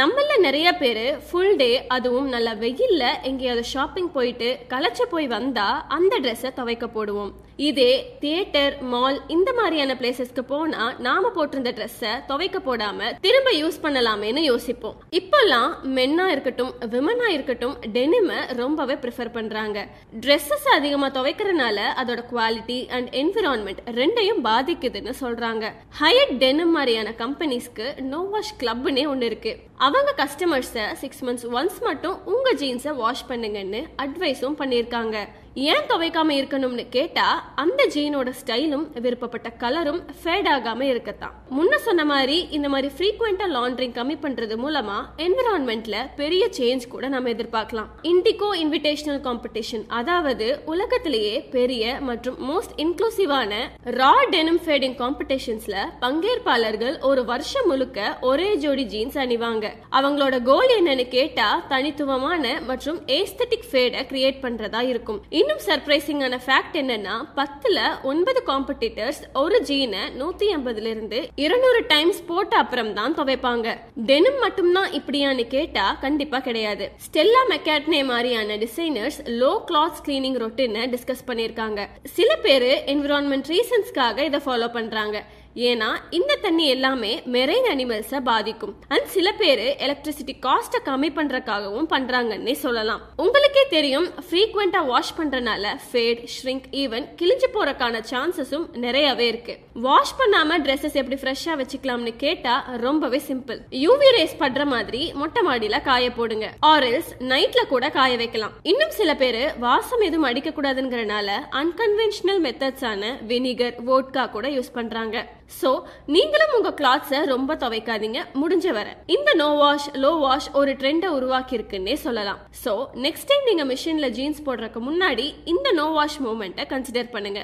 நம்மள நிறைய பேர் ஃபுல் டே அதுவும் நல்ல வெயில்ல எங்கேயாவது ஷாப்பிங் போயிட்டு களைச்சு போய் வந்தா அந்த ட்ரெஸ்ஸை துவைக்க போடுவோம். இதே தியேட்டர் மால் இந்த மாதிரியான பிளேசஸ்க்கு போனா நாம போட்டிருந்த ட்ரெஸ்ஸை துவைக்க போடாம திரும்ப யூஸ் பண்ணலாமேன்னு யோசிப்போம். இப்பெல்லாம் மென்னா இருக்கட்டும் விமனா இருக்கட்டும் டெனிம ரொம்பவே ப்ரிஃபர் பண்றாங்க. ட்ரெஸ்ஸஸ் அதிகமா துவைக்கிறதுனால அதோட குவாலிட்டி அண்ட் என்விரான்மெண்ட் ரெண்டையும் பாதிக்குதுன்னு சொல்றாங்க. ஹையட் டெனிம் மாதிரியான கம்பெனிஸ்க்கு நோ வாஷ் கிளப்னே ஒன்று இருக்கு. அவங்க கஸ்டமர்ஸை சிக்ஸ் மந்த்ஸ் ஒன்ஸ் மட்டும் உங்க ஜீன்ஸை வாஷ் பண்ணுங்கன்னு அட்வைஸும் பண்ணியிருக்காங்க. ஏன் துவைக்காம இருக்கணும்னு கேட்டா அந்த ஜீனோட ஸ்டைலும் விருப்பப்பட்ட கலரும் ஃபேட் ஆகாம இருக்கத்தான். முன்ன சொன்ன மாதிரி இந்த மாதிரி ஃப்ரீக்வெண்டா லாண்ட்ரிங் கம்மி பண்றது மூலமா என்விரான்மெண்ட்ல பெரிய சேஞ்ச் கூட நம்ம எதிர்பார்க்கலாம். இண்டிகோ இன்விடேஷனல் காம்படிஷன் அதாவது உலகத்திலேயே பெரிய மற்றும் மோஸ்ட் இன்க்ளூசிவான ரா டெனிம் ஃபேடிங் காம்படிஷன்ஸ்ல பங்கேற்பாளர்கள் ஒரு வருஷம் முழுக்க ஒரே ஜோடி ஜீன்ஸ் அணிவாங்க. அவங்களோட கோல் என்னன்னு கேட்டா தனித்துவமான மற்றும் ஏஸ்தட்டிக் ஃபேடை கிரியேட் பண்றதா இருக்கும். இன்னும் சர்ப்ரைசிங்கான ஃபேக்ட் என்னன்னா பத்துல ஒன்பது காம்படிட்டர்ஸ் ஒரு ஜீனை நூத்தி ஐம்பதுல இருந்து இருநூறு டைம்ஸ் போட்ட அப்புறம் தான் துவைப்பாங்க. டெனிம் மட்டும்தான் இப்படியான்னு கேட்டா கண்டிப்பா கிடையாது. ஸ்டெல்லா மெக்காட்னே மாதிரியான டிசைனர்ஸ் லோ கிளாத் கிளீனிங் ரொட்டீனை டிஸ்கஸ் பண்ணிருக்காங்க சில பேரு என்விரான்மெண்ட் ரீசன்ஸ்க்காக இதை ஃபாலோ பண்றாங்க. ஏன்னா இந்த தண்ணி எல்லாமே மெரைன் அனிமல்ஸை பாதிக்கும். அண்ட் சில பேர் எலக்ட்ரிசிட்டி காஸ்ட்டை கம்மி பண்ணுறக்காகவும் பண்ணுறாங்கன்னே சொல்லலாம். உங்களுக்கே தெரியும் ஃப்ரீக்வெண்ட்டாக வாஷ் பண்ணுறனால ஃபேட் ஷ்ரிங்க் ஈவன் கிழிஞ்சு போகிறக்கான சான்சஸும் நிறையவே இருக்கு. வாஷ் பண்ணாமல் ட்ரெஸ்ஸஸ் எப்படி ஃப்ரெஷ்ஷாக வச்சுக்கலாம்னு கேட்டால் ரொம்பவே சிம்பிள் யூவி ரேஸ் படுற மாதிரி மொட்டை மாடியில் காய போடுங்க. ஆரல்ஸ் நைட்ல கூட காய வைக்கலாம். இன்னும் சில பேர் வாசம் எதுவும் அடிக்கக்கூடாதுங்கிறனால அன்கன்வென்ஷனல் மெத்தட்ஸான வினிகர் வோட்கா கூட யூஸ் பண்ணுறாங்க சோ நீங்களும் உங்க கிளாத்ஸை ரொம்ப துவைக்காதீங்க. முடிஞ்ச வரை. இந்த நோ வாஷ் லோ வாஷ் ஒரு ட்ரெண்டை உருவாக்கி இருக்குன்னே சொல்லலாம். சோ நெக்ஸ்ட் டைம் நீங்க மிஷின்ல ஜீன்ஸ் போடுறதுக்கு முன்னாடி இந்த நோ வாஷ் மூமெண்ட்டை கன்சிடர் பண்ணுங்க.